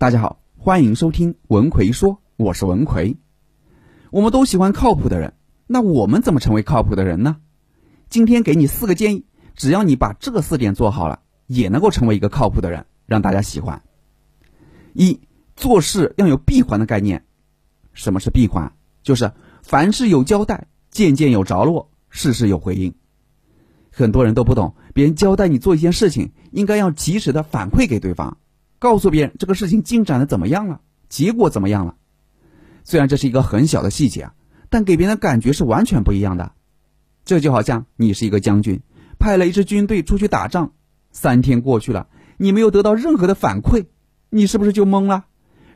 大家好，欢迎收听文奎说，我是文奎。我们都喜欢靠谱的人，那我们怎么成为靠谱的人呢？今天给你四个建议，只要你把这四点做好了，也能够成为一个靠谱的人，让大家喜欢。一做事要有闭环的概念。什么是闭环？就是凡事有交代，件件有着落，事事有回应。很多人都不懂，别人交代你做一件事情，应该要及时的反馈给对方，告诉别人这个事情进展的怎么样了，结果怎么样了。虽然这是一个很小的细节啊，但给别人的感觉是完全不一样的。这就好像你是一个将军，派了一支军队出去打仗，三天过去了，你没有得到任何的反馈，你是不是就懵了？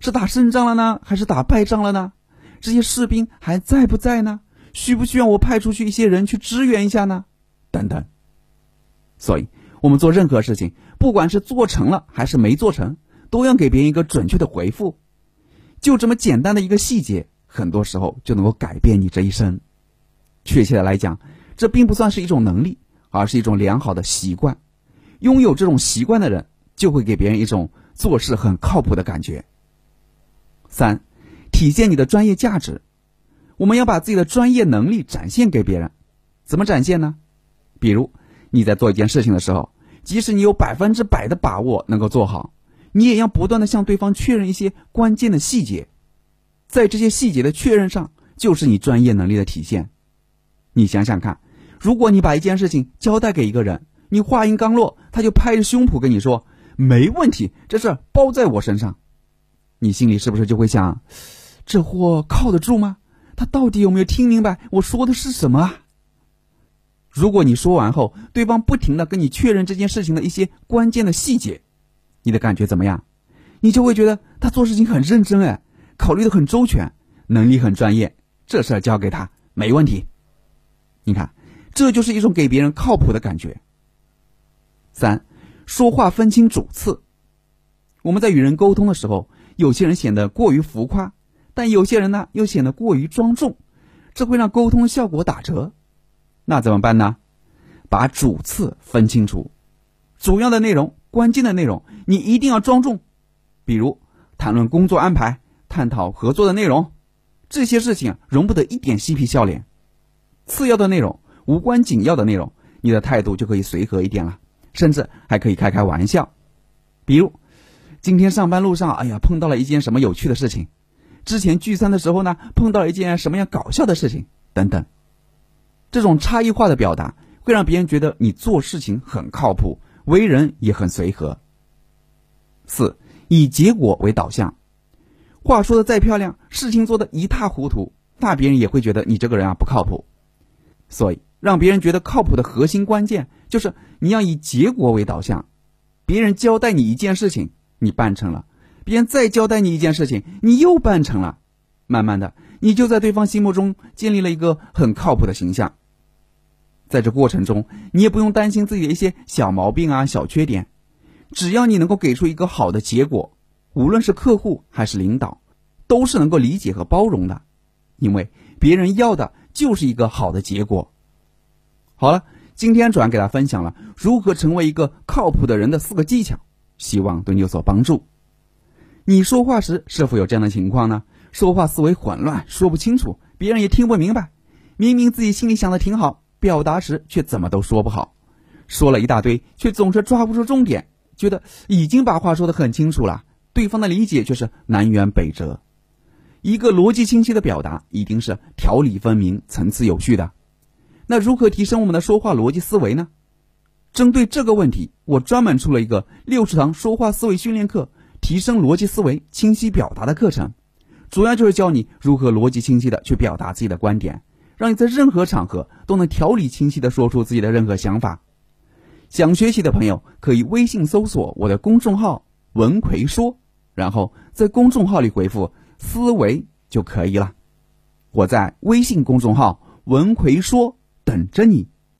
是打胜仗了呢，还是打败仗了呢？这些士兵还在不在呢？需不需要我派出去一些人去支援一下呢？等等。所以，我们做任何事情，不管是做成了还是没做成，都要给别人一个准确的回复。就这么简单的一个细节，很多时候就能够改变你这一生。确切的来讲，这并不算是一种能力，而是一种良好的习惯。拥有这种习惯的人，就会给别人一种做事很靠谱的感觉。三，体现你的专业价值。我们要把自己的专业能力展现给别人。怎么展现呢？比如。你在做一件事情的时候，即使你有百分之百的把握能够做好，你也要不断的向对方确认一些关键的细节，在这些细节的确认上，就是你专业能力的体现。你想想看，如果你把一件事情交代给一个人，你话音刚落，他就拍着胸脯跟你说没问题，这事包在我身上，你心里是不是就会想，这货靠得住吗？他到底有没有听明白我说的是什么啊？如果你说完后，对方不停的跟你确认这件事情的一些关键的细节，你的感觉怎么样？你就会觉得他做事情很认真哎，考虑的很周全，能力很专业，这事儿交给他没问题。你看，这就是一种给别人靠谱的感觉。三，说话分清主次。我们在与人沟通的时候，有些人显得过于浮夸，但有些人呢又显得过于庄重，这会让沟通效果打折。那怎么办呢？把主次分清楚，主要的内容、关键的内容，你一定要庄重。比如谈论工作安排、探讨合作的内容，这些事情容不得一点嬉皮笑脸。次要的内容、无关紧要的内容，你的态度就可以随和一点了，甚至还可以开开玩笑。比如今天上班路上，哎呀，碰到了一件什么有趣的事情；之前聚餐的时候呢，碰到了一件什么样搞笑的事情，等等。这种差异化的表达会让别人觉得你做事情很靠谱，为人也很随和。四，以结果为导向，话说的再漂亮，事情做的一塌糊涂，那别人也会觉得你这个人啊不靠谱。所以，让别人觉得靠谱的核心关键就是你要以结果为导向。别人交代你一件事情，你办成了；别人再交代你一件事情，你又办成了。慢慢的，你就在对方心目中建立了一个很靠谱的形象。在这过程中，你也不用担心自己的一些小毛病啊、小缺点，只要你能够给出一个好的结果，无论是客户还是领导，都是能够理解和包容的，因为别人要的就是一个好的结果。好了，今天主要给大家分享了如何成为一个靠谱的人的四个技巧，希望对你有所帮助。你说话时是否有这样的情况呢？说话思维混乱，说不清楚，别人也听不明白，明明自己心里想的挺好。表达时却怎么都说不好，说了一大堆，却总是抓不住重点，觉得已经把话说得很清楚了，对方的理解却是南辕北辙。一个逻辑清晰的表达，一定是条理分明、层次有序的。那如何提升我们的说话逻辑思维呢？针对这个问题，我专门出了一个六十堂说话思维训练课，提升逻辑思维、清晰表达的课程，主要就是教你如何逻辑清晰的去表达自己的观点。让你在任何场合都能条理清晰的说出自己的任何想法。想学习的朋友可以微信搜索我的公众号“文奎说”，然后在公众号里回复“思维”就可以了。我在微信公众号“文奎说”等着你。